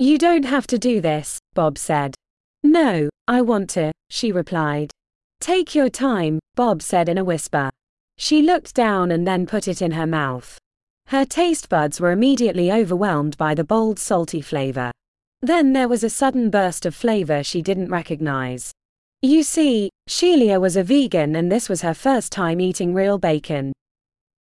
You don't have to do this, Bob said. No, I want to, she replied. Take your time, Bob said in a whisper. She looked down and then put it in her mouth. Her taste buds were immediately overwhelmed by the bold, salty flavor. Then there was a sudden burst of flavor she didn't recognize. You see, Shelia was a vegan and this was her first time eating real bacon.